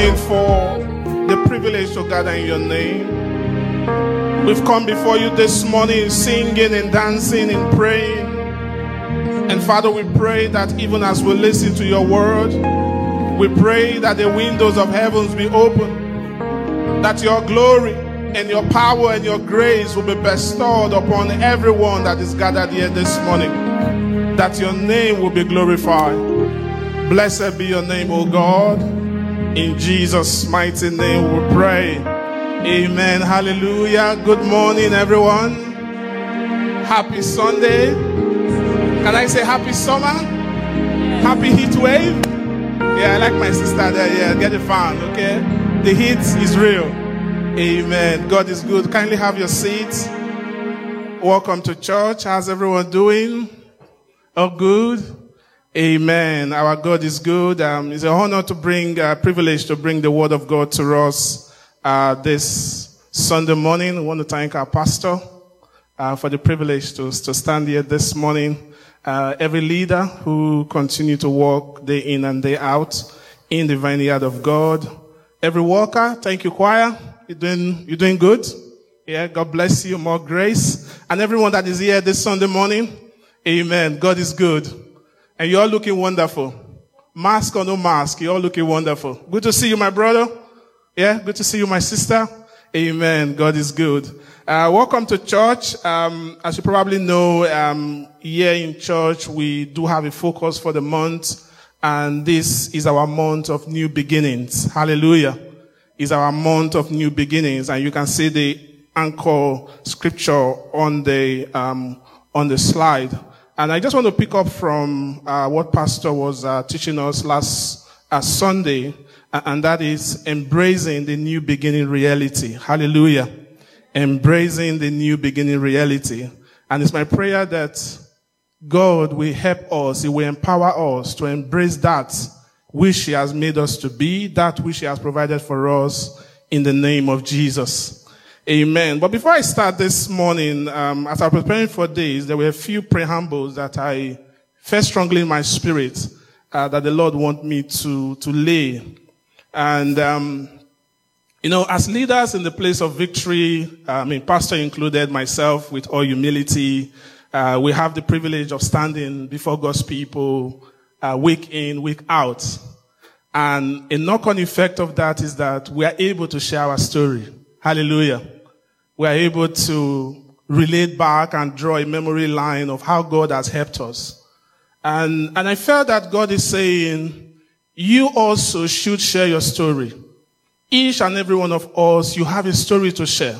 morning for the privilege to gather in your name. We've come before you this morning singing and dancing and praying. And Father, we pray that even as we listen to your word, we pray that the windows of heavens be open, that your glory and your power and your grace will be bestowed upon everyone that is gathered here this morning, that your name will be glorified. Blessed be your name, O God. In Jesus' mighty name we pray. Amen. Hallelujah. Good morning, everyone. Happy Sunday. Can I say happy summer? Happy heat wave? Yeah, I like my sister there. Yeah, get a fan, okay? The heat is real. Amen. God is good. Kindly have your seats. Welcome to church. How's everyone doing? Oh, good. Amen. Our God is good. Um, it's an honor to bring, a uh, privilege to bring the word of God to us uh, this Sunday morning. I want to thank our pastor uh, for the privilege to, to stand here this morning. Uh, every leader who continue to work day in and day out in the vineyard of God. Every worker, thank you, choir. You're doing, you're doing good. Yeah, God bless you. More grace. And everyone that is here this Sunday morning, amen. God is good. And you're looking wonderful. Mask or no mask, you're looking wonderful. Good to see you, my brother. Yeah, good to see you, my sister. Amen. God is good. Uh, welcome to church. Um, as you probably know, um, here in church, we do have a focus for the month, and this is our month of new beginnings. Hallelujah is our month of new beginnings, and you can see the anchor scripture on the um, on the slide. And I just want to pick up from uh, what Pastor was uh, teaching us last uh, Sunday, and that is embracing the new beginning reality. Hallelujah! Embracing the new beginning reality, and it's my prayer that God will help us, He will empower us to embrace that which he has made us to be, that which he has provided for us in the name of Jesus. Amen. But before I start this morning, um, as I was preparing for this, there were a few preambles that I felt strongly in my spirit uh, that the Lord want me to to lay. And um, you know, as leaders in the place of victory, I mean, pastor included, myself, with all humility, uh, we have the privilege of standing before God's people uh, week in, week out. And a knock-on effect of that is that we are able to share our story. Hallelujah. We are able to relate back and draw a memory line of how God has helped us. And, and I felt that God is saying, you also should share your story. Each and every one of us, you have a story to share.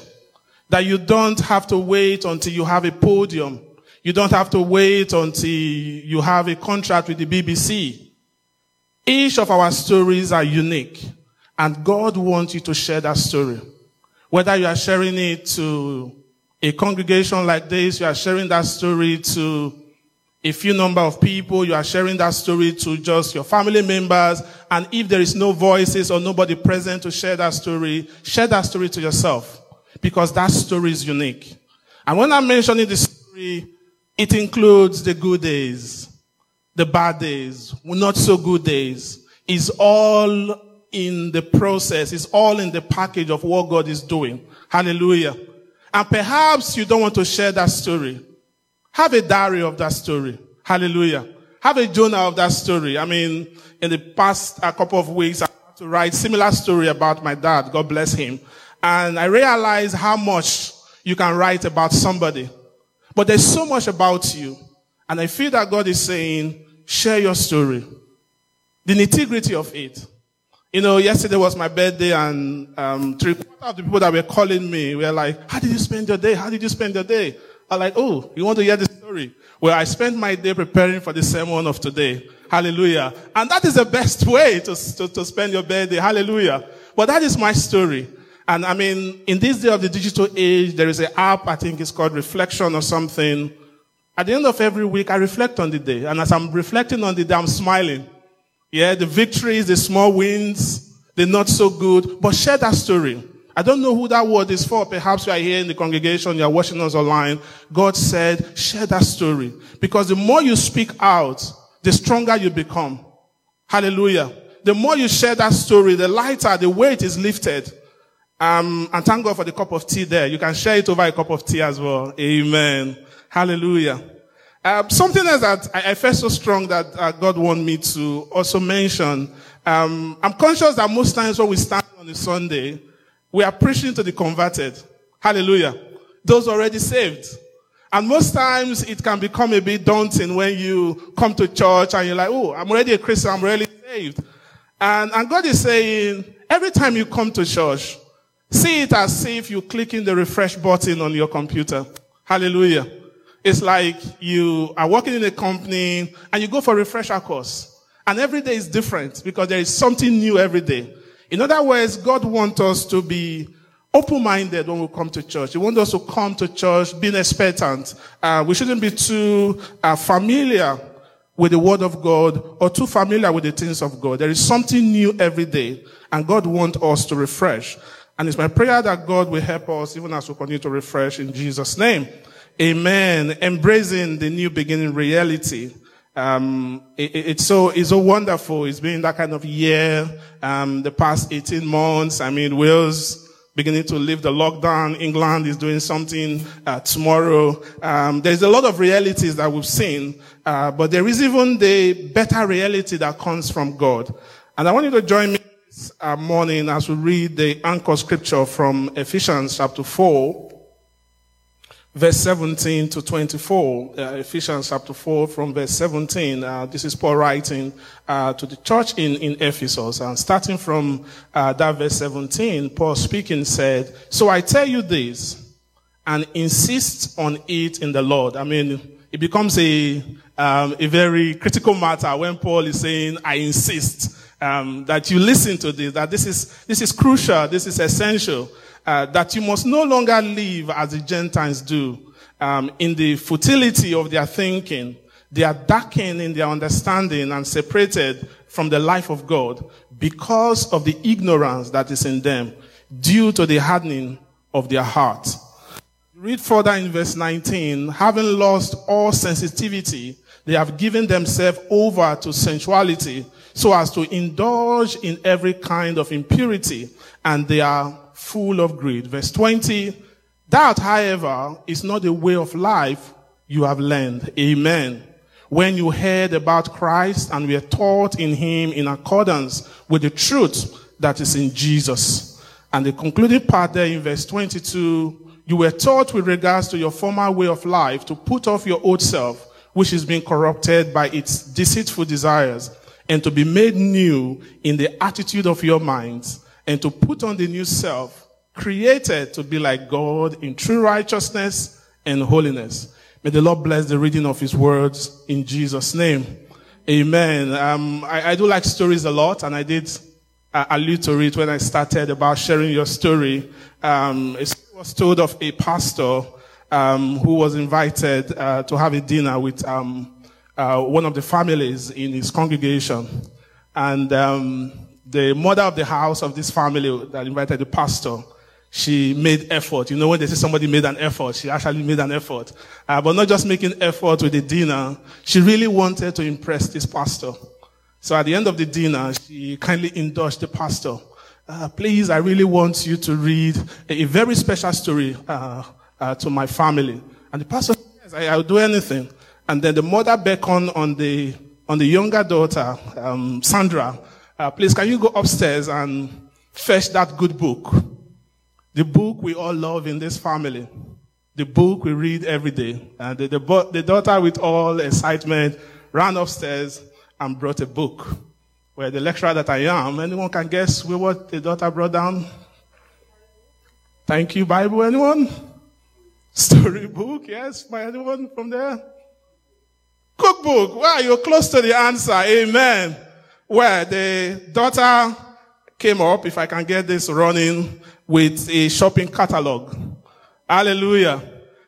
That you don't have to wait until you have a podium you don't have to wait until you have a contract with the BBC. Each of our stories are unique and God wants you to share that story. Whether you are sharing it to a congregation like this, you are sharing that story to a few number of people, you are sharing that story to just your family members, and if there is no voices or nobody present to share that story, share that story to yourself. Because that story is unique. And when I'm mentioning the story, it includes the good days, the bad days, not so good days. It's all in the process. It's all in the package of what God is doing. Hallelujah. And perhaps you don't want to share that story. Have a diary of that story. Hallelujah. Have a journal of that story. I mean, in the past a couple of weeks, I had to write similar story about my dad. God bless him. And I realized how much you can write about somebody. But there's so much about you. And I feel that God is saying, share your story. The nitty gritty of it. You know, yesterday was my birthday and um, three of the people that were calling me were like, how did you spend your day? How did you spend your day? I'm like, oh, you want to hear the story? Well, I spent my day preparing for the sermon of today. Hallelujah. And that is the best way to, to, to spend your birthday. Hallelujah. But that is my story. And I mean, in this day of the digital age, there is an app, I think it's called Reflection or something. At the end of every week, I reflect on the day. And as I'm reflecting on the day, I'm smiling. Yeah, the victories, the small wins, the not so good, but share that story. I don't know who that word is for. Perhaps you are here in the congregation, you are watching us online. God said, share that story. Because the more you speak out, the stronger you become. Hallelujah. the more you share that story, the lighter the weight is lifted. Um, and thank God for the cup of tea there. You can share it over a cup of tea as well. Amen. Hallelujah. Uh, something else that I, I felt so strong that uh, God wanted me to also mention. Um, I'm conscious that most times when we stand on a Sunday, we are preaching to the converted. Hallelujah. Those already saved. And most times it can become a bit daunting when you come to church and you're like, oh, I'm already a Christian, I'm already saved. And, and God is saying, every time you come to church, see it as if you're clicking the refresh button on your computer. Hallelujah. It's like you are working in a company and you go for a refresher course. And every day is different because there is something new every day. In other words, God wants us to be open-minded when we come to church. He wants us to come to church being expectant. Uh, we shouldn't be too uh, familiar with the word of God or too familiar with the things of God. There is something new every day and God wants us to refresh. And it's my prayer that God will help us even as we continue to refresh in Jesus' name. Amen. Embracing the new beginning reality. Um, it, it, it's so it's so wonderful. It's been that kind of year. Um, the past 18 months. I mean, Wales beginning to live the lockdown. England is doing something uh, tomorrow. Um, there's a lot of realities that we've seen, uh, but there is even the better reality that comes from God. And I want you to join me this uh, morning as we read the anchor scripture from Ephesians chapter 4 verse 17 to 24, uh, Ephesians chapter 4 from verse 17. Uh, this is Paul writing uh, to the church in, in Ephesus. And starting from uh, that verse 17, Paul speaking said, So I tell you this, and insist on it in the Lord. I mean, it becomes a, um, a very critical matter when Paul is saying, I insist. Um, that you listen to this, that this is, this is crucial, this is essential uh, that you must no longer live as the Gentiles do um, in the futility of their thinking. They are darkened in their understanding and separated from the life of God because of the ignorance that is in them due to the hardening of their heart. Read further in verse 19. Having lost all sensitivity, they have given themselves over to sensuality so as to indulge in every kind of impurity and they are full of greed. Verse 20, that, however, is not the way of life you have learned. Amen. When you heard about Christ and were taught in him in accordance with the truth that is in Jesus. And the concluding part there in verse 22, you were taught with regards to your former way of life to put off your old self, which is being corrupted by its deceitful desires, and to be made new in the attitude of your minds and to put on the new self, created to be like God in true righteousness and holiness. May the Lord bless the reading of his words in Jesus' name. Amen. Um, I, I, do like stories a lot, and I did uh, allude to it when I started about sharing your story. Um, it was told of a pastor um, who was invited uh, to have a dinner with um, uh, one of the families in his congregation, and um, the mother of the house of this family that invited the pastor, she made effort. You know, when they say somebody made an effort, she actually made an effort. Uh, but not just making effort with the dinner, she really wanted to impress this pastor. So at the end of the dinner, she kindly indulged the pastor. Uh, please, I really want you to read a, a very special story uh, uh to my family. And the pastor says, yes, I, will do anything. And then the mother beckoned on the on the younger daughter, um, Sandra, uh, please, can you go upstairs and fetch that good book? The book we all love in this family. The book we read every day. And the, the, the daughter, with all excitement, ran upstairs and brought a book. Where the lecturer that I am, anyone can guess what the daughter brought down? Thank you, Bible. Anyone? Storybook, yes, by anyone from there? Cookbook. Wow, you're close to the answer. Amen where the daughter came up, if I can get this running, with a shopping catalog. Hallelujah.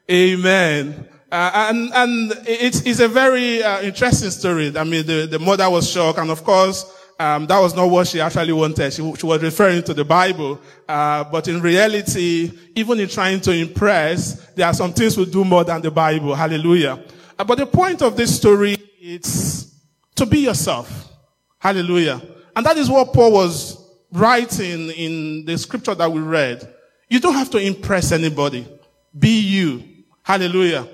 Amen. Uh, and and it's, it's a very uh, interesting story. I mean, the, the mother was shocked, and of course, um, that was not what she actually wanted. She, she was referring to the Bible. Uh, but in reality, even in trying to impress, there are some things we do more than the Bible. Hallelujah. Uh, but the point of this story is to be yourself. Hallelujah. And that is what Paul was writing in the scripture that we read. You don't have to impress anybody. Be you. Hallelujah.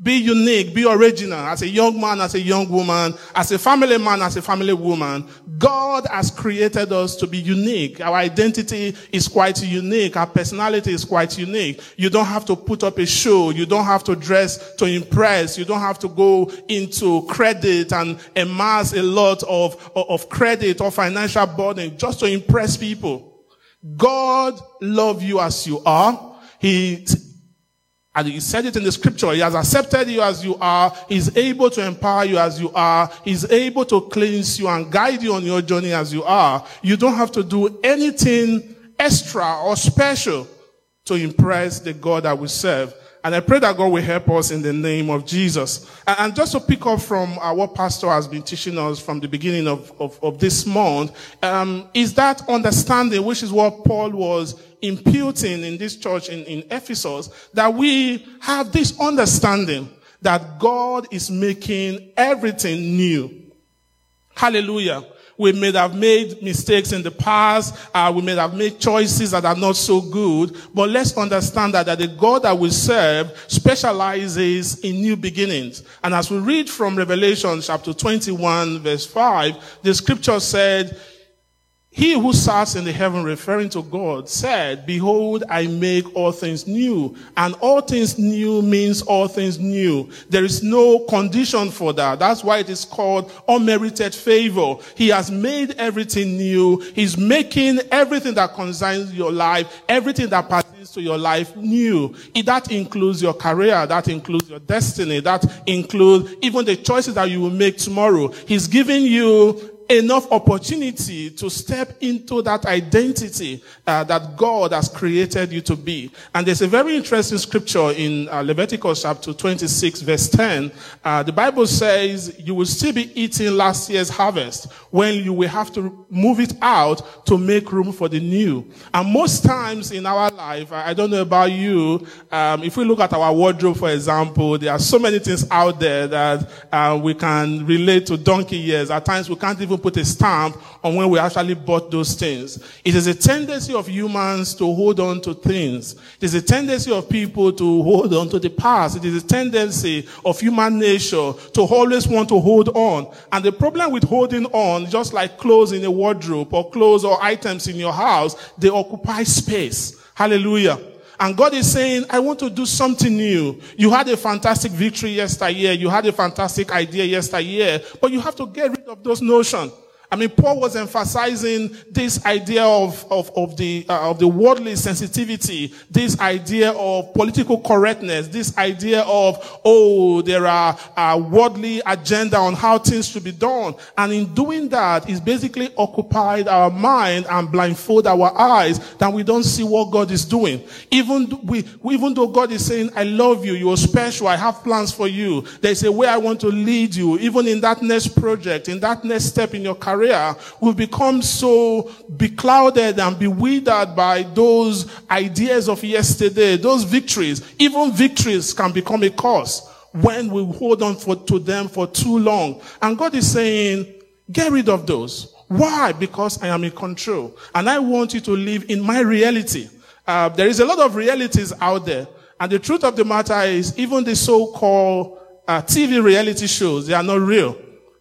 Be unique, be original as a young man, as a young woman, as a family man, as a family woman. God has created us to be unique. Our identity is quite unique. Our personality is quite unique. You don't have to put up a show. You don't have to dress to impress. You don't have to go into credit and amass a lot of, of credit or financial burden just to impress people. God love you as you are. He and he said it in the scripture. He has accepted you as you are. He's able to empower you as you are. He's able to cleanse you and guide you on your journey as you are. You don't have to do anything extra or special to impress the God that we serve. And I pray that God will help us in the name of Jesus. And, just to pick up from uh, what Pastor has been teaching us from the beginning of, of, of this month, um, is that understanding, which is what Paul was imputing in this church in, in Ephesus, that we have this understanding that God is making everything new. Hallelujah. We may have made mistakes in the past. Uh, we may have made choices that are not so good. But let's understand that, that the God that we serve specializes in new beginnings. And as we read from Revelation chapter 21 verse 5, the scripture said, he who sat in the heaven referring to God said, behold, I make all things new. And all things new means all things new. There is no condition for that. That's why it is called unmerited favor. He has made everything new. He's making everything that concerns your life, everything that pertains to your life new. That includes your career. That includes your destiny. That includes even the choices that you will make tomorrow. He's giving you enough opportunity to step into that identity uh, that God has created you to be. And there's a very interesting scripture in uh, Leviticus chapter 26 verse 10. Uh, the Bible says you will still be eating last year's harvest when you will have to move it out to make room for the new. And most times in our life, I don't know about you, um, if we look at our wardrobe, for example, there are so many things out there that uh, we can relate to donkey years. At times we can't even put a stamp on when we actually bought those things. It is a tendency of humans to hold on to things. It is a tendency of people to hold on to the past. It is a tendency of human nature to always want to hold on. And the problem with holding on, just like clothes in a wardrobe or clothes or items in your house, they occupy space. Hallelujah. And God is saying, I want to do something new. You had a fantastic victory yesteryear. You had a fantastic idea yesteryear, but you have to get rid of those notions. I mean, Paul was emphasizing this idea of, of, of the, uh, of the worldly sensitivity, this idea of political correctness, this idea of, oh, there are a worldly agenda on how things should be done. And in doing that, it's basically occupied our mind and blindfold our eyes that we don't see what God is doing. Even we, even though God is saying, I love you, you're special, I have plans for you. There's a way I want to lead you, even in that next project, in that next step in your career career will become so beclouded and bewildered by those ideas of yesterday, those victories. Even victories can become a curse when we hold on for, to them for too long. And God is saying, get rid of those. Why? Because I am in control. And I want you to live in my reality. Uh, there is a lot of realities out there. And the truth of the matter is, even the so-called uh, TV reality shows, they are not real.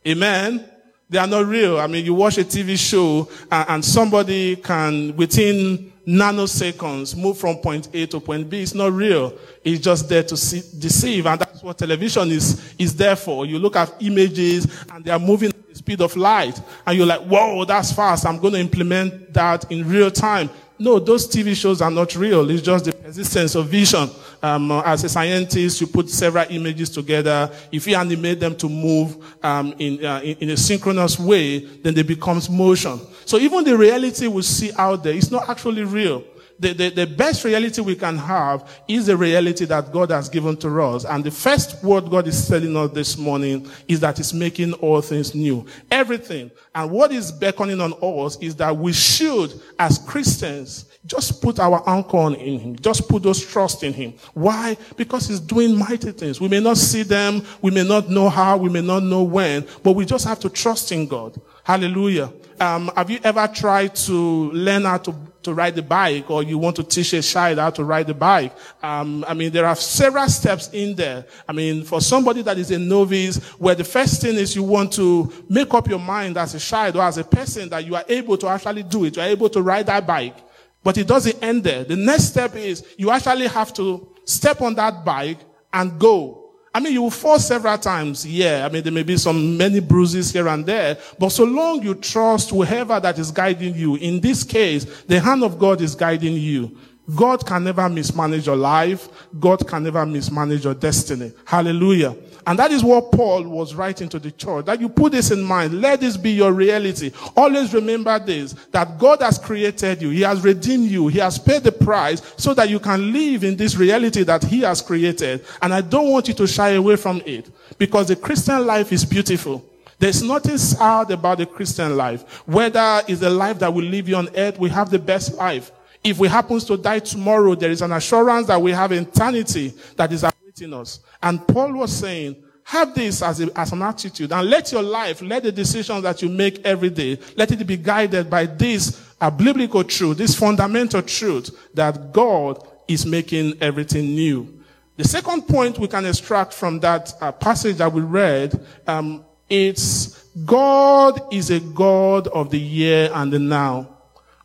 Amen. They are not real. I mean, you watch a TV show and, and somebody can, within nanoseconds, move from point A to point B. It's not real. It's just there to see, deceive. And that's what television is, is there for. You look at images and they are moving at the speed of light. And you're like, whoa, that's fast. I'm going to implement that in real time. No, those TV shows are not real. It's just the persistence of vision. Um, as a scientist, you put several images together. If you animate them to move um, in, uh, in, in, a synchronous way, then they becomes motion. So even the reality we see out there is not actually real. The, the, the, best reality we can have is the reality that God has given to us. And the first word God is telling us this morning is that He's making all things new. Everything. And what is beckoning on us is that we should, as Christians, Just put our anchor on in him. Just put those trust in him. Why? Because he's doing mighty things. We may not see them. We may not know how. We may not know when, but we just have to trust in God. Hallelujah. Um, have you ever tried to learn how to, to ride the bike or you want to teach a child how to ride the bike? Um, I mean, there are several steps in there. I mean, for somebody that is a novice, where the first thing is you want to make up your mind as a child or as a person that you are able to actually do it. You are able to ride that bike. But it doesn't end there. The next step is you actually have to step on that bike and go. I mean, you will fall several times. Yeah. I mean, there may be some many bruises here and there, but so long you trust whoever that is guiding you, in this case, the hand of God is guiding you. God can never mismanage your life. God can never mismanage your destiny. Hallelujah. And that is what Paul was writing to the church. That you put this in mind. Let this be your reality. Always remember this, that God has created you. He has redeemed you. He has paid the price so that you can live in this reality that He has created. And I don't want you to shy away from it because the Christian life is beautiful. There's nothing sad about the Christian life. Whether it's the life that we live on earth, we have the best life. If we happen to die tomorrow, there is an assurance that we have eternity that is us. And Paul was saying, have this as, a, as an attitude and let your life, let the decisions that you make every day, let it be guided by this biblical truth, this fundamental truth that God is making everything new. The second point we can extract from that uh, passage that we read, um, it's God is a God of the here and the now.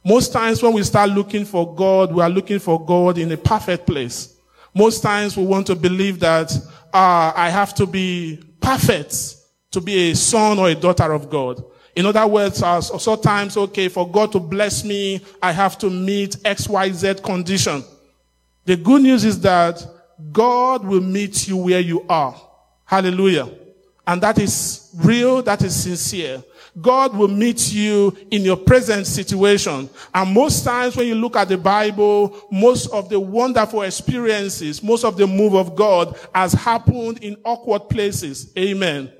Most times when we start looking for God, we are looking for God in a perfect place. Most times we want to believe that uh, I have to be perfect to be a son or a daughter of God. In other words, uh, sometimes, okay, for God to bless me, I have to meet X, Y, Z condition. The good news is that God will meet you where you are. Hallelujah. And that is real, that is sincere. God will meet you in your present situation. And most times when you look at the Bible, most of the wonderful experiences, most of the move of God has happened in awkward places. Amen.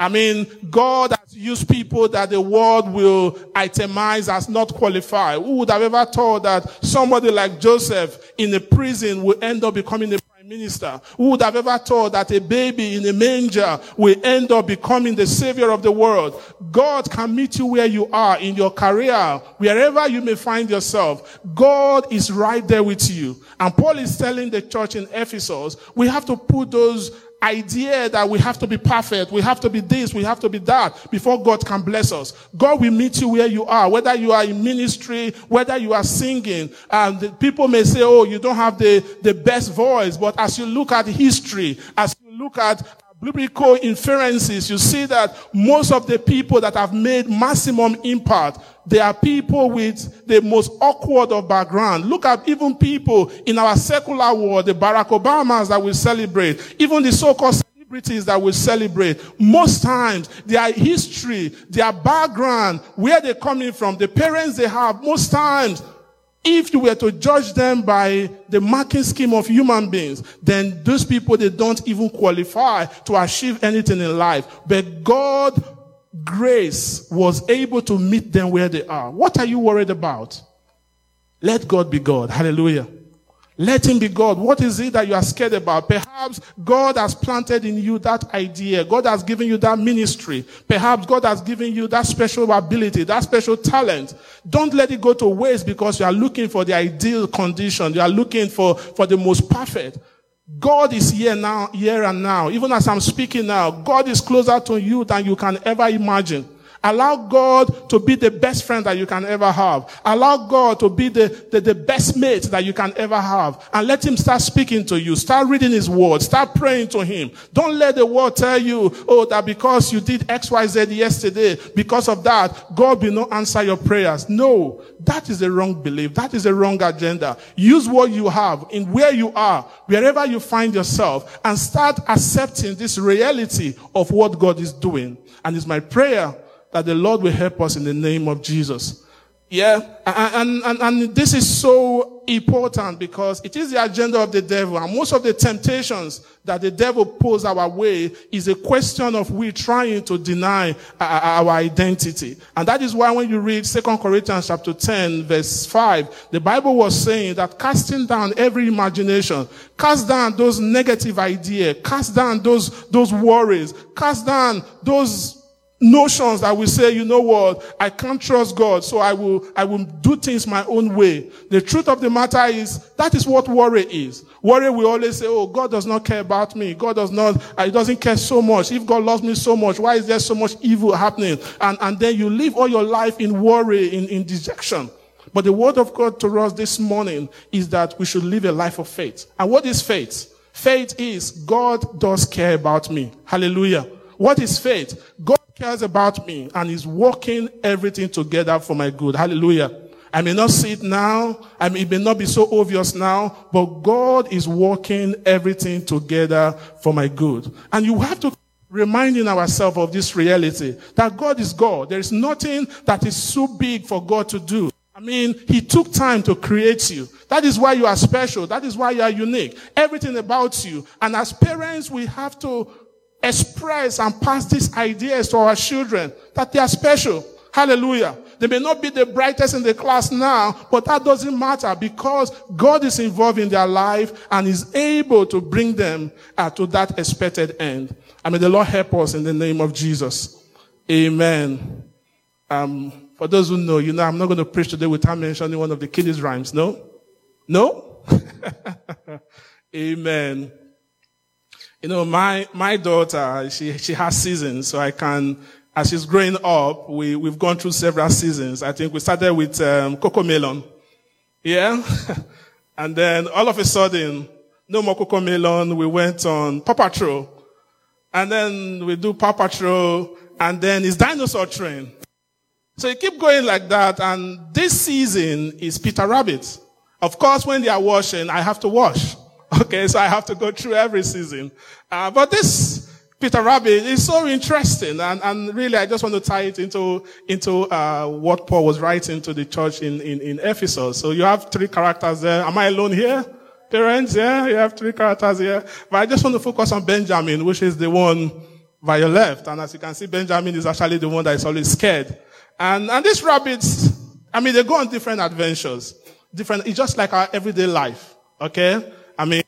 I mean, God has used people that the world will itemize as not qualified. Who would have ever thought that somebody like Joseph in a prison will end up becoming a minister. Who would have ever thought that a baby in a manger will end up becoming the savior of the world? God can meet you where you are in your career, wherever you may find yourself. God is right there with you. And Paul is telling the church in Ephesus, we have to put those idea that we have to be perfect, we have to be this, we have to be that before God can bless us. God will meet you where you are, whether you are in ministry, whether you are singing. And people may say, oh, you don't have the, the best voice. But as you look at history, as you look at biblical inferences, you see that most of the people that have made maximum impact, they are people with the most awkward of background. Look at even people in our secular world, the Barack Obamas that we celebrate, even the so-called celebrities that we celebrate. Most times, their history, their background, where they're coming from, the parents they have, most times, if you were to judge them by the marking scheme of human beings, then those people, they don't even qualify to achieve anything in life. But God, grace was able to meet them where they are. What are you worried about? Let God be God. Hallelujah. Let him be God. What is it that you are scared about? Perhaps God has planted in you that idea. God has given you that ministry. Perhaps God has given you that special ability, that special talent. Don't let it go to waste because you are looking for the ideal condition. You are looking for, for the most perfect. God is here now, here and now. Even as I'm speaking now, God is closer to you than you can ever imagine. Allow God to be the best friend that you can ever have. Allow God to be the, the, the, best mate that you can ever have. And let Him start speaking to you. Start reading His word. Start praying to Him. Don't let the world tell you, oh, that because you did X, Y, Z yesterday, because of that, God will not answer your prayers. No, that is a wrong belief. That is a wrong agenda. Use what you have in where you are, wherever you find yourself, and start accepting this reality of what God is doing. And it's my prayer that the Lord will help us in the name of Jesus. Yeah, and, and, and this is so important because it is the agenda of the devil. And most of the temptations that the devil poses our way is a question of we trying to deny our identity. And that is why when you read 2 Corinthians chapter 10 verse 5, the Bible was saying that casting down every imagination, cast down those negative ideas, cast down those, those worries, cast down those notions that we say, you know what, I can't trust God, so I will, I will do things my own way. The truth of the matter is, that is what worry is. Worry, we always say, oh, God does not care about me. God does not, he doesn't care so much. If God loves me so much, why is there so much evil happening? And, and then you live all your life in worry, in, in dejection. But the word of God to us this morning is that we should live a life of faith. And what is faith? Faith is God does care about me. Hallelujah. What is faith? God cares about me and is working everything together for my good. Hallelujah. I may not see it now. I it may not be so obvious now, but God is working everything together for my good. And you have to reminding ourselves of this reality that God is God. There is nothing that is so big for God to do. I mean, He took time to create you. That is why you are special. That is why you are unique. Everything about you. And as parents, we have to express and pass these ideas to our children that they are special. Hallelujah. They may not be the brightest in the class now, but that doesn't matter because God is involved in their life and is able to bring them uh, to that expected end. I mean, the Lord help us in the name of Jesus. Amen. Um, for those who know, you know, I'm not going to preach today without mentioning one of the kiddies rhymes. No? No? Amen. You know, my, my daughter, she, she has seasons, so I can, as she's growing up, we, we've gone through several seasons. I think we started with, um, Cocomelon. Yeah? and then all of a sudden, no more Cocomelon, we went on Paw Patrol. And then we do Paw Patrol, and then it's Dinosaur Train. So you keep going like that, and this season is Peter Rabbit. Of course, when they are washing, I have to wash. Okay, so I have to go through every season. Uh, but this Peter Rabbit is so interesting, and, and really I just want to tie it into, into uh, what Paul was writing to the church in, in, in Ephesus. So you have three characters there. Am I alone here? Parents, yeah, you have three characters here. But I just want to focus on Benjamin, which is the one by your left. And as you can see, Benjamin is actually the one that is always scared. And, and these rabbits, I mean, they go on different adventures. Different, it's just like our everyday life. Okay? I mean,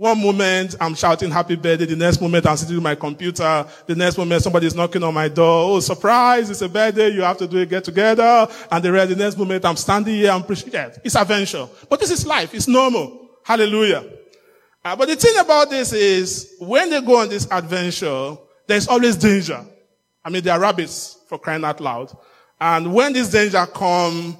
one moment I'm shouting happy birthday. The next moment I'm sitting with my computer. The next moment somebody's knocking on my door. Oh, surprise. It's a birthday. You have to do a get together. And the, the next moment I'm standing here. I'm preaching. It's adventure. But this is life. It's normal. Hallelujah. Uh, but the thing about this is when they go on this adventure, there's always danger. I mean, there are rabbits for crying out loud. And when this danger comes,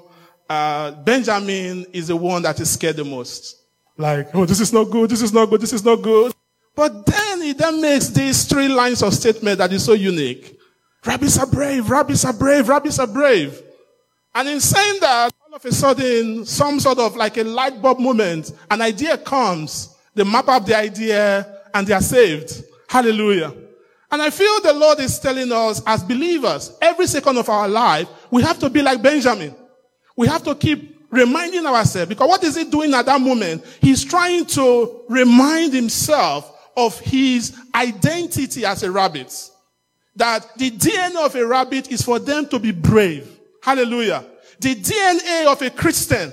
uh, Benjamin is the one that is scared the most. Like, oh, this is not good, this is not good, this is not good. But then he then makes these three lines of statement that is so unique. Rabbits are brave, rabbits are brave, rabbits are brave. And in saying that, all of a sudden, some sort of like a light bulb moment, an idea comes, they map up the idea, and they are saved. Hallelujah. And I feel the Lord is telling us as believers, every second of our life, we have to be like Benjamin. We have to keep reminding ourselves, because what is he doing at that moment? He's trying to remind himself of his identity as a rabbit. That the DNA of a rabbit is for them to be brave. Hallelujah. The DNA of a Christian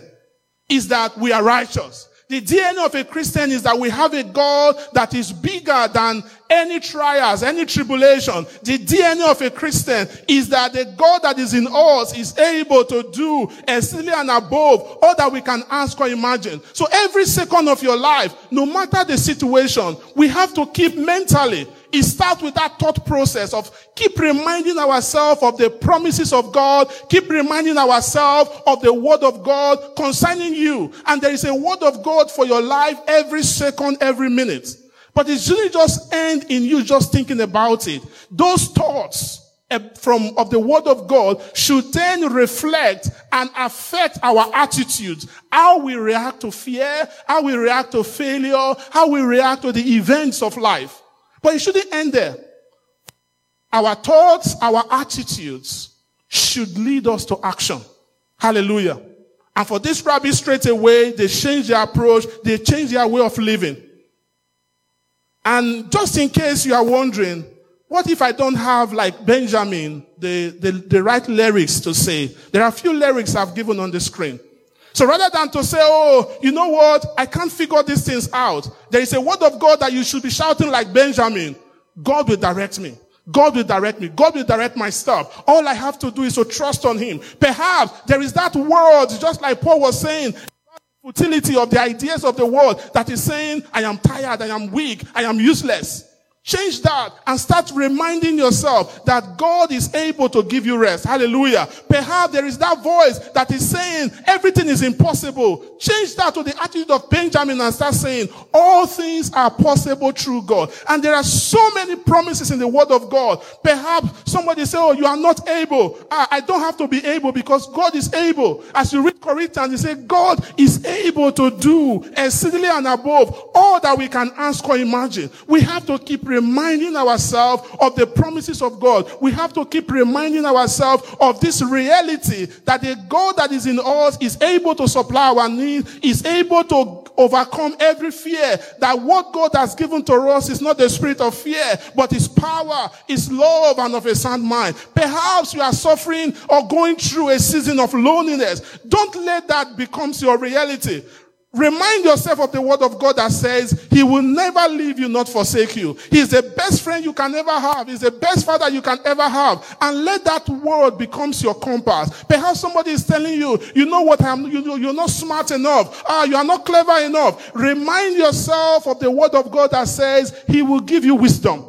is that we are righteous. The DNA of a Christian is that we have a God that is bigger than any trials, any tribulation. The DNA of a Christian is that the God that is in us is able to do exceedingly and above all that we can ask or imagine. So every second of your life, no matter the situation, we have to keep mentally it starts with that thought process of keep reminding ourselves of the promises of God, keep reminding ourselves of the word of God concerning you. And there is a word of God for your life every second, every minute. But it shouldn't just end in you just thinking about it. Those thoughts eh, from of the word of God should then reflect and affect our attitude, how we react to fear, how we react to failure, how we react to the events of life. But it shouldn't end there. Our thoughts, our attitudes should lead us to action. Hallelujah. And for this rabbi straight away, they changed their approach, they changed their way of living. And just in case you are wondering, what if I don't have like Benjamin, the, the, the right lyrics to say? There are a few lyrics I've given on the screen. So rather than to say, oh, you know what? I can't figure these things out. There is a word of God that you should be shouting like Benjamin. God will direct me. God will direct me. God will direct my stuff. All I have to do is to trust on Him. Perhaps there is that word, just like Paul was saying, futility of the ideas of the world that is saying, I am tired, I am weak, I am useless. Change that and start reminding yourself that God is able to give you rest. Hallelujah. Perhaps there is that voice that is saying everything is impossible. Change that to the attitude of Benjamin and start saying all things are possible through God. And there are so many promises in the word of God. Perhaps somebody say, Oh, you are not able. I, don't have to be able because God is able. As you read Corinthians, you say God is able to do exceedingly and above all that we can ask or imagine. We have to keep reminding ourselves of the promises of God. We have to keep reminding ourselves of this reality that the God that is in us is able to supply our needs, is able to overcome every fear. That what God has given to us is not the spirit of fear, but His power, His love, and of a sound mind. Perhaps you are suffering or going through a season of loneliness. Don't let that become your reality. Remind yourself of the word of God that says he will never leave you, not forsake you. He's the best friend you can ever have. He's the best father you can ever have. And let that word becomes your compass. Perhaps somebody is telling you, you know what I'm, you, you're not smart enough. Ah, you are not clever enough. Remind yourself of the word of God that says he will give you wisdom.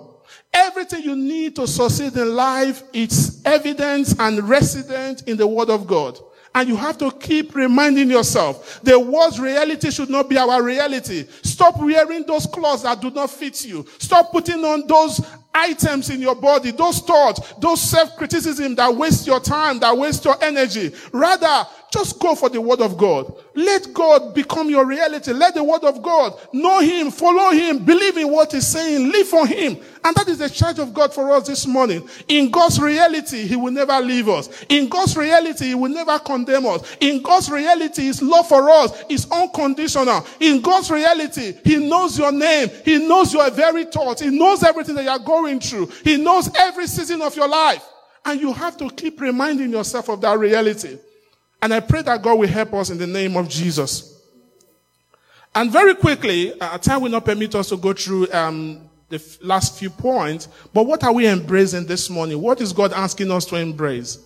Everything you need to succeed in life, it's evidence and resident in the word of God. And you have to keep reminding yourself the world's reality should not be our reality. Stop wearing those clothes that do not fit you. Stop putting on those items in your body, those thoughts, those self-criticism that waste your time, that waste your energy. Rather, just go for the word of God. Let God become your reality. Let the word of God know him, follow him, believe in what he's saying, live for him. And that is the charge of God for us this morning. In God's reality, he will never leave us. In God's reality, he will never condemn us. In God's reality, his love for us is unconditional. In God's reality, he knows your name. He knows your very thoughts. He knows everything that you're going through. He knows every season of your life. And you have to keep reminding yourself of that reality. And I pray that God will help us in the name of Jesus. And very quickly, uh, time will not permit us to go through um, the f- last few points, but what are we embracing this morning? What is God asking us to embrace?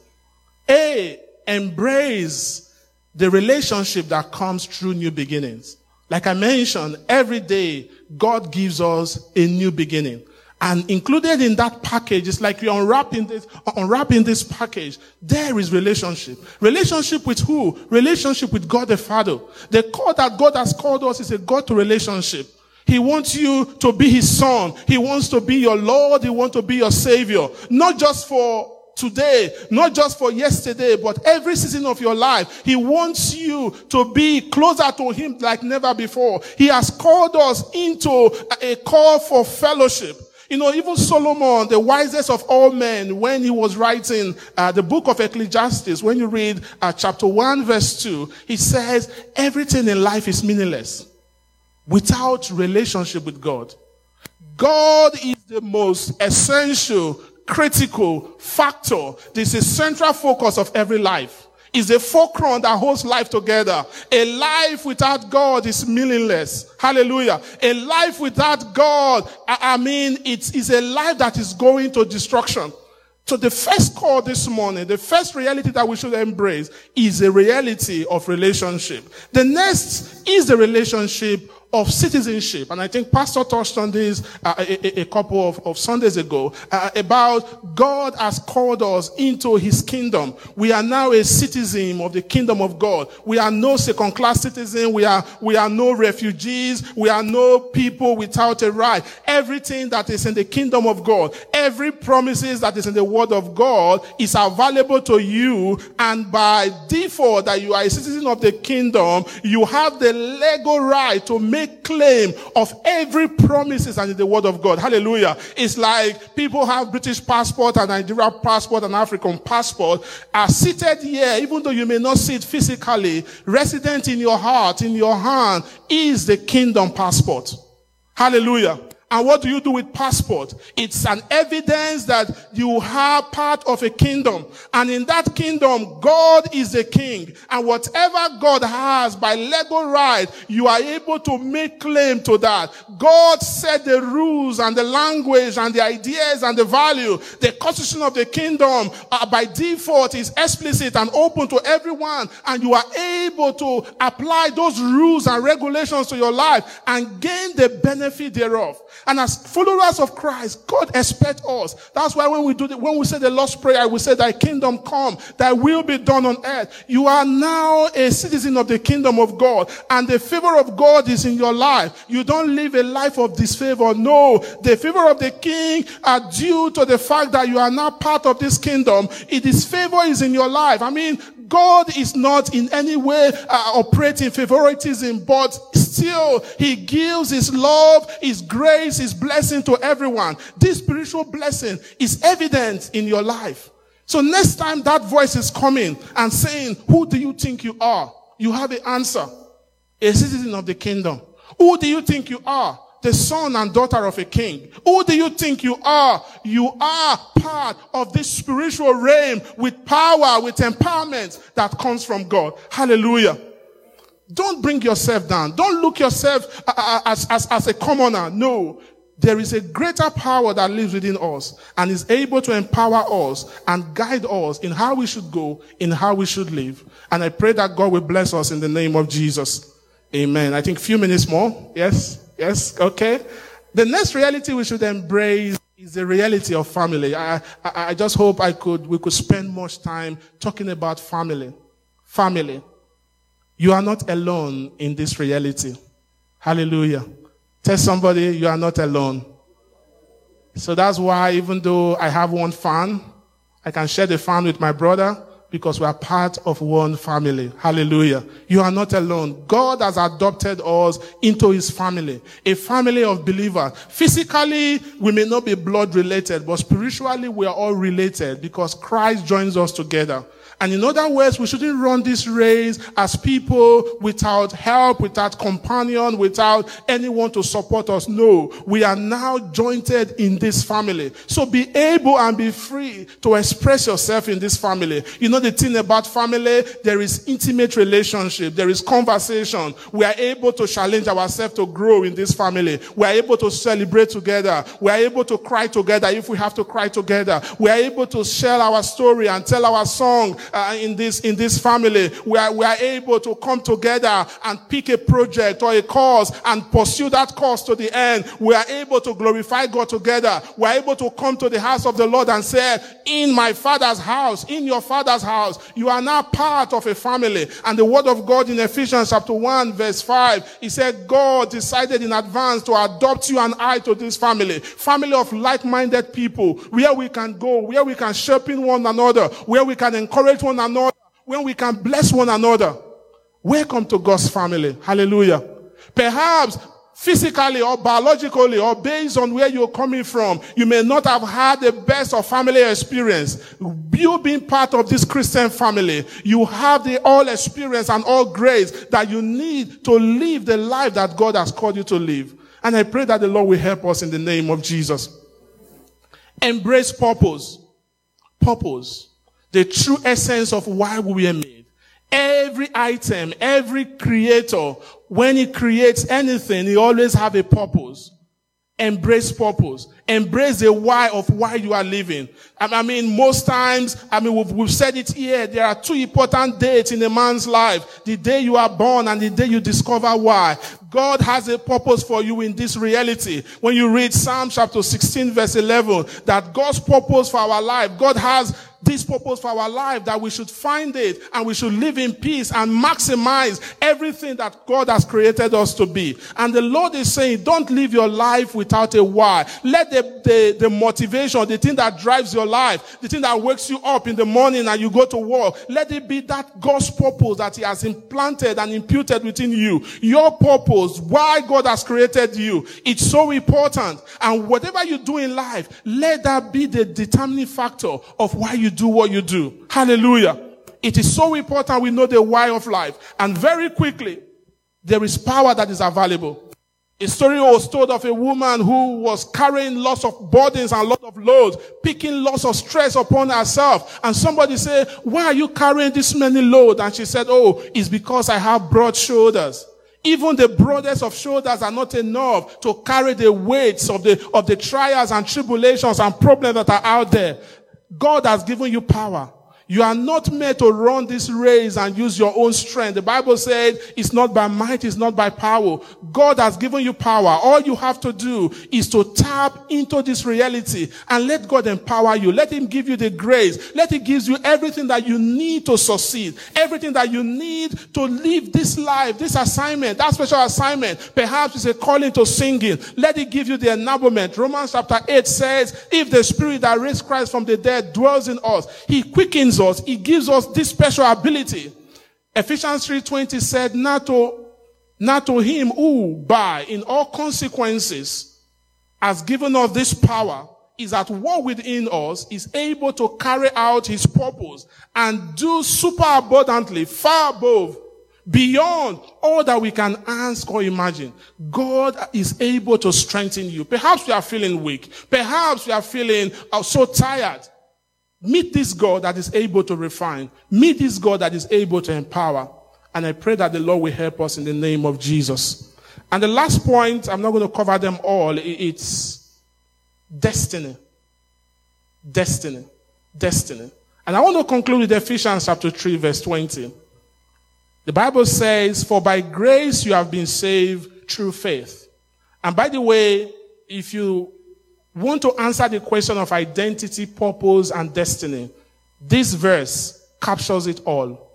A, embrace the relationship that comes through new beginnings. Like I mentioned, every day God gives us a new beginning. And included in that package is like you're unwrapping this, unwrapping this package. There is relationship. Relationship with who? Relationship with God the Father. The call that God has called us is a God to relationship. He wants you to be his son. He wants to be your Lord. He wants to be your savior. Not just for today, not just for yesterday, but every season of your life. He wants you to be closer to him like never before. He has called us into a call for fellowship. You know, even Solomon, the wisest of all men, when he was writing uh, the book of Ecclesiastes, when you read uh, chapter 1, verse 2, he says, everything in life is meaningless without relationship with God. God is the most essential, critical factor. This is central focus of every life is a fulcrum that holds life together. A life without God is meaningless. Hallelujah. A life without God, I, mean, it is a life that is going to destruction. So the first call this morning, the first reality that we should embrace is a reality of relationship. The next is the relationship of citizenship. And I think Pastor touched on this uh, a, a, couple of, of Sundays ago uh, about God has called us into his kingdom. We are now a citizen of the kingdom of God. We are no second class citizen. We are, we are no refugees. We are no people without a right. everything that is in the kingdom of God, every promises that is in the word of God is available to you. And by default that you are a citizen of the kingdom, you have the legal right to make claim of every promises and the word of God. Hallelujah. It's like people have British passport and Nigerian passport and African passport are seated here, even though you may not see it physically, resident in your heart, in your hand, is the kingdom passport. Hallelujah. And what do you do with passport? It's an evidence that you are part of a kingdom. And in that kingdom, God is the king. And whatever God has by legal right, you are able to make claim to that. God set the rules and the language and the ideas and the value. The constitution of the kingdom uh, by default is explicit and open to everyone. And you are able to apply those rules and regulations to your life and gain the benefit thereof. And as followers of Christ, God expects us. That's why when we do the, when we say the Lord's Prayer, we say, Thy kingdom come, Thy will be done on earth. You are now a citizen of the kingdom of God, and the favor of God is in your life. You don't live a life of disfavor. No, the favor of the King are due to the fact that you are now part of this kingdom. It is favor is in your life. I mean, God is not in any way uh, operating favoritism, but still He gives His love, His grace, His blessing to everyone. This spiritual blessing is evident in your life. So next time that voice is coming and saying, who do you think you are? You have the answer. A citizen of the kingdom. Who do you think you are? The son and daughter of a king. Who do you think you are? You are part of this spiritual realm with power, with empowerment that comes from God. Hallelujah. Don't bring yourself down. Don't look yourself as, as, as a commoner. No. There is a greater power that lives within us and is able to empower us and guide us in how we should go, in how we should live. And I pray that God will bless us in the name of Jesus. Amen. I think few minutes more. Yes. Yes, okay. The next reality we should embrace is the reality of family. I, I, I just hope I could, we could spend much time talking about family. Family. You are not alone in this reality. Hallelujah. Tell somebody you are not alone. So that's why even though I have one fan, I can share the fan with my brother because we are part of one family. Hallelujah. You are not alone. God has adopted us into his family, a family of believers. Physically, we may not be blood related, but spiritually, we are all related because Christ joins us together. And in other words, we shouldn't run this race as people without help, without companion, without anyone to support us. No, we are now jointed in this family. So be able and be free to express yourself in this family. You know the thing about family, there is intimate relationship, there is conversation. We are able to challenge ourselves to grow in this family. We are able to celebrate together. We are able to cry together if we have to cry together. We are able to share our story and tell our song uh, in this in this family we are, we are able to come together and pick a project or a cause and pursue that cause to the end. We are able to glorify god together. We are able to come to the house of the lord and say in my father's house in your father's house you are now part of a family. And the word of god in ephesians chapter 1 verse 5 he said god decided in advance to adopt you and i to this family family of like-minded people where we can go where we can sharpen one another where we can encourage one another, when we can bless one another. Welcome to God's family. Hallelujah. Perhaps physically or biologically or based on where you're coming from, you may not have had the best of family experience. You being part of this Christian family, you have the all experience and all grace that you need to live the life that God has called you to live. And I pray that the Lord will help us in the name of Jesus. Embrace purpose. Purpose the true essence of why we were made. Every item, every creator, when he creates anything, he always have a purpose. Embrace purpose. Embrace the why of why you are living. I mean, most times, I mean, we've, we've said it here. There are two important dates in a man's life. The day you are born and the day you discover why. God has a purpose for you in this reality. When you read Psalm chapter 16 verse 11, that God's purpose for our life, God has this purpose for our life, that we should find it and we should live in peace and maximize everything that God has created us to be. And the Lord is saying, don't live your life without a why. Let the, the, the motivation, the thing that drives your life, the thing that wakes you up in the morning and you go to work, let it be that God's purpose that He has implanted and imputed within you. Your purpose, why God has created you. It's so important. And whatever you do in life, let that be the determining factor of why you do what you do. Hallelujah. It is so important we know the why of life. And very quickly, there is power that is available. A story was told of a woman who was carrying lots of burdens and lots of loads, picking lots of stress upon herself. And somebody said, why are you carrying this many loads? And she said, oh, it's because I have broad shoulders. Even the broadest of shoulders are not enough to carry the weights of the, of the trials and tribulations and problems that are out there. God has given you power. You are not meant to run this race and use your own strength. The Bible said it's not by might, it's not by power. God has given you power. All you have to do is to tap into this reality and let God empower you. Let Him give you the grace. Let Him give you everything that you need to succeed. Everything that you need to live this life, this assignment, that special assignment. Perhaps it's a calling to singing. Let it give you the enablement. Romans chapter 8 says, if the spirit that raised Christ from the dead dwells in us, He quickens us, he gives us this special ability. Ephesians 3.20 said, not to, not to him who by in all consequences has given us this power is at war within us, is able to carry out his purpose and do super abundantly, far above, beyond all that we can ask or imagine. God is able to strengthen you. Perhaps you are feeling weak. Perhaps you are feeling uh, so tired. Meet this God that is able to refine. Meet this God that is able to empower. And I pray that the Lord will help us in the name of Jesus. And the last point, I'm not going to cover them all. It's destiny. Destiny. Destiny. And I want to conclude with Ephesians chapter 3 verse 20. The Bible says, for by grace you have been saved through faith. And by the way, if you want to answer the question of identity, purpose, and destiny, this verse captures it all.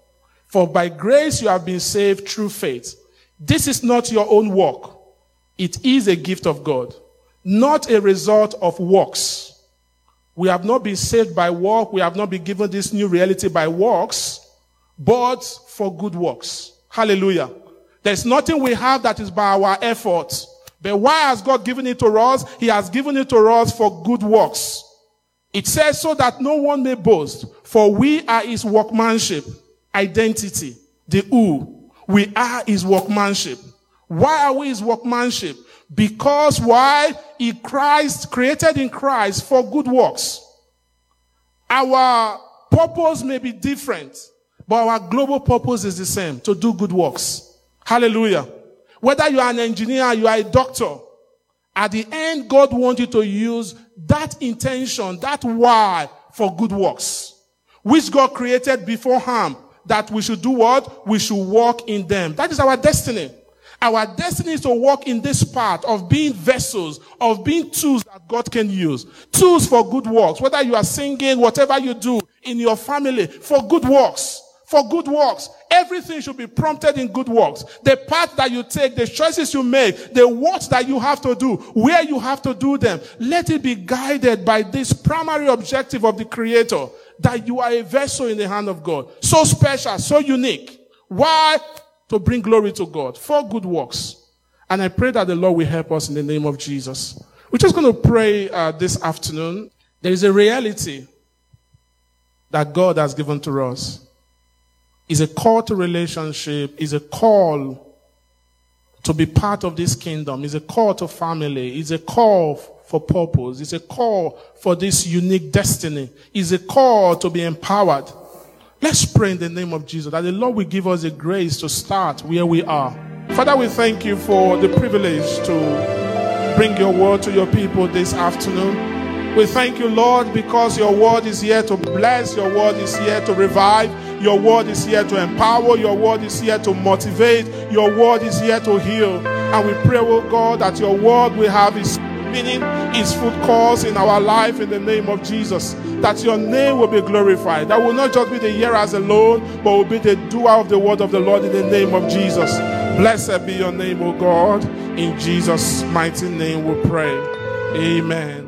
For by grace you have been saved through faith. This is not your own work. It is a gift of God, not a result of works. We have not been saved by work. We have not been given this new reality by works, but for good works. Hallelujah. There's nothing we have that is by our efforts. But why has God given it to us? He has given it to us for good works. It says so that no one may boast, for we are his workmanship, identity, the who. We are his workmanship. Why are we his workmanship? Because why? He Christ, created in Christ for good works. Our purpose may be different, but our global purpose is the same, to do good works. Hallelujah. Whether you are an engineer, you are a doctor, at the end, God wants you to use that intention, that why for good works, which God created beforehand that we should do what? We should walk in them. That is our destiny. Our destiny is to walk in this part of being vessels, of being tools that God can use. Tools for good works. Whether you are singing, whatever you do in your family, for good works for good works. Everything should be prompted in good works. The path that you take, the choices you make, the works that you have to do, where you have to do them, let it be guided by this primary objective of the creator that you are a vessel in the hand of God. So special, so unique. Why? To bring glory to God for good works. And I pray that the Lord will help us in the name of Jesus. We're just going to pray uh, this afternoon. There is a reality that God has given to us is a call to relationship, is a call to be part of this kingdom, is a call to family, is a call for purpose, is a call for this unique destiny, is a call to be empowered. Let's pray in the name of Jesus that the Lord will give us the grace to start where we are. Father, we thank you for the privilege to bring your word to your people this afternoon. We thank you, Lord, because your word is here to bless, your word is here to revive, your word is here to empower. Your word is here to motivate. Your word is here to heal. And we pray, oh God, that your word will have its meaning its fruit cause in our life in the name of Jesus. That your name will be glorified. That will not just be the hearers alone, but will be the doer of the word of the Lord in the name of Jesus. Blessed be your name, O God. In Jesus' mighty name we pray. Amen.